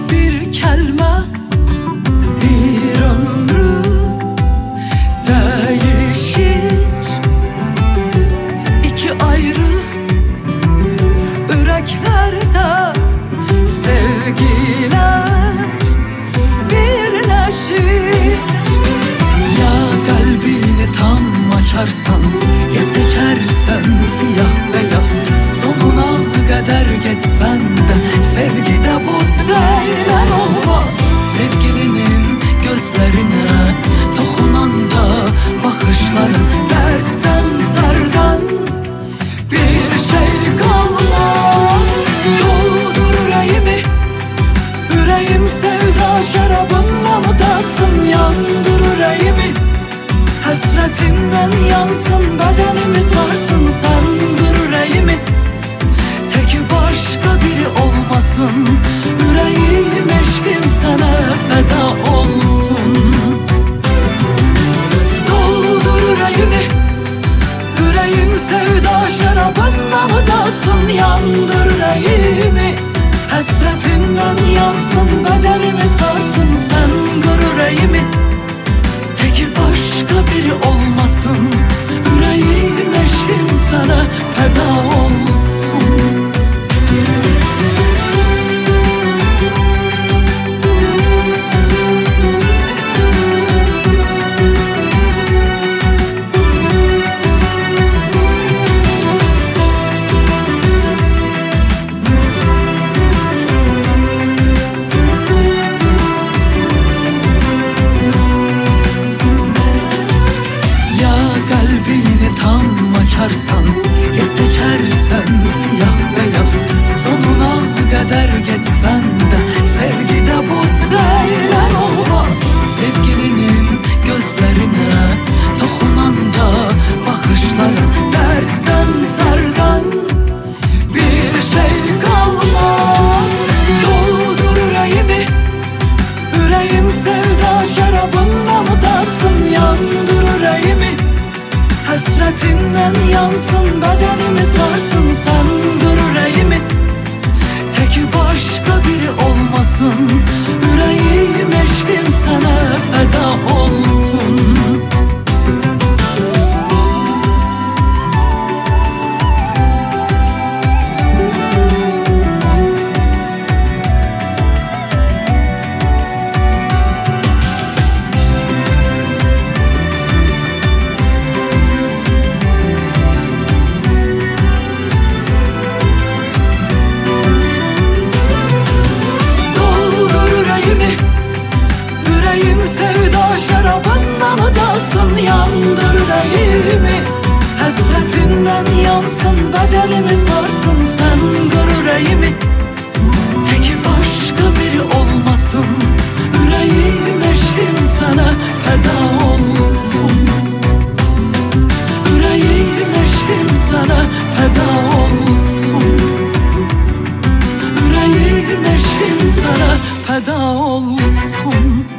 bir kelme bir ömrü değişir. İki ayrı yüreklerde sevgiler birleşir. Ya kalbini tam açarsan ya seçersen siyah beyaz Sonuna kadar geçsen. Böyle olmaz sevgilinin gözlerine. Dokunanda bakışların dertten zardan Bir şey kalmaz. Doldur yüreğimi. Yüreğim sevda şarabınla mı tatsın? Yandır yüreğimi. Hasretinden yansın bedenimi sarsın Sandır yüreğimi. Tek başka biri olmasın sana feda olsun. Doldur yüreğimi Yüreğim sevda şarabından datsın Yandır yüreğimi Hasretinden yansın bedenimi sarsın. Sen kır yüreğimi Teki başka biri olmasın Hasretinden yansın Bedenimi sarsın Sandır yüreğimi. Tek başka biri olmasın Yüreğim eşkim sana şarabından datsın Yandır yüreğimi Hasretinden yansın Bedenimi sarsın Sen yüreğimi Tek başka biri olmasın Yüreğim eşkim sana feda olsun. Yüreğim eşkim sana feda olsun. Yüreğim eşkim sana feda olsun